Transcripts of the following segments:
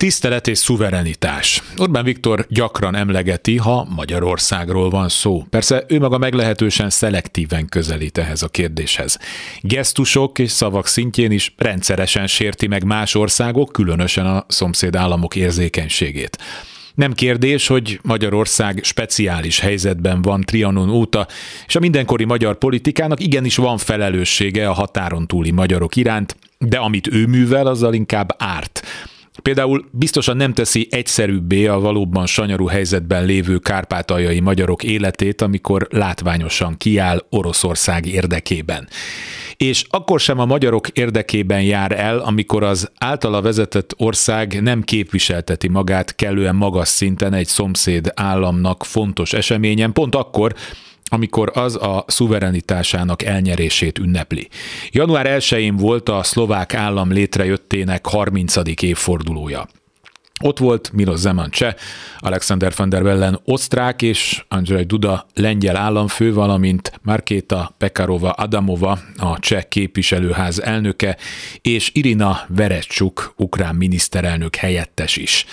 Tisztelet és szuverenitás. Orbán Viktor gyakran emlegeti, ha Magyarországról van szó. Persze ő maga meglehetősen szelektíven közelít ehhez a kérdéshez. Gesztusok és szavak szintjén is rendszeresen sérti meg más országok, különösen a szomszéd államok érzékenységét. Nem kérdés, hogy Magyarország speciális helyzetben van Trianon óta, és a mindenkori magyar politikának igenis van felelőssége a határon túli magyarok iránt, de amit ő művel, azzal inkább árt. Például biztosan nem teszi egyszerűbbé a valóban sanyarú helyzetben lévő kárpátaljai magyarok életét, amikor látványosan kiáll Oroszország érdekében. És akkor sem a magyarok érdekében jár el, amikor az általa vezetett ország nem képviselteti magát kellően magas szinten egy szomszéd államnak fontos eseményen, pont akkor, amikor az a szuverenitásának elnyerését ünnepli. Január 1-én volt a szlovák állam létrejöttének 30. évfordulója. Ott volt Milos Zeman cseh, Alexander van der Bellen osztrák és Andrzej Duda lengyel államfő, valamint Markéta Pekarova Adamova, a cseh képviselőház elnöke, és Irina Verecsuk, ukrán miniszterelnök helyettes is.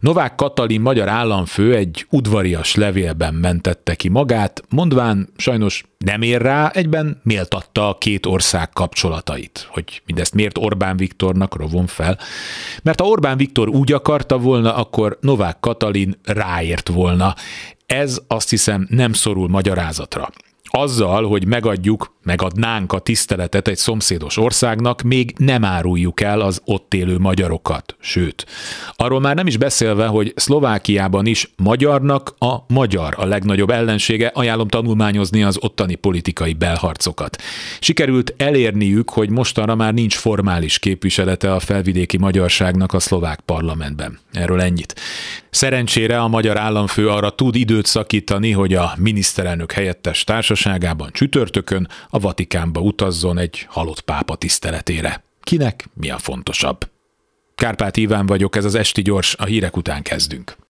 Novák Katalin magyar államfő egy udvarias levélben mentette ki magát, mondván sajnos nem ér rá, egyben méltatta a két ország kapcsolatait. Hogy mindezt miért Orbán Viktornak rovon fel? Mert ha Orbán Viktor úgy akarta volna, akkor Novák Katalin ráért volna. Ez azt hiszem nem szorul magyarázatra. Azzal, hogy megadjuk, megadnánk a tiszteletet egy szomszédos országnak, még nem áruljuk el az ott élő magyarokat. Sőt, arról már nem is beszélve, hogy Szlovákiában is magyarnak a magyar a legnagyobb ellensége, ajánlom tanulmányozni az ottani politikai belharcokat. Sikerült elérniük, hogy mostanra már nincs formális képviselete a felvidéki magyarságnak a szlovák parlamentben. Erről ennyit. Szerencsére a magyar államfő arra tud időt szakítani, hogy a miniszterelnök helyettes társaságában csütörtökön a Vatikánba utazzon egy halott pápa tiszteletére. Kinek mi a fontosabb? Kárpát Iván vagyok, ez az Esti Gyors, a hírek után kezdünk.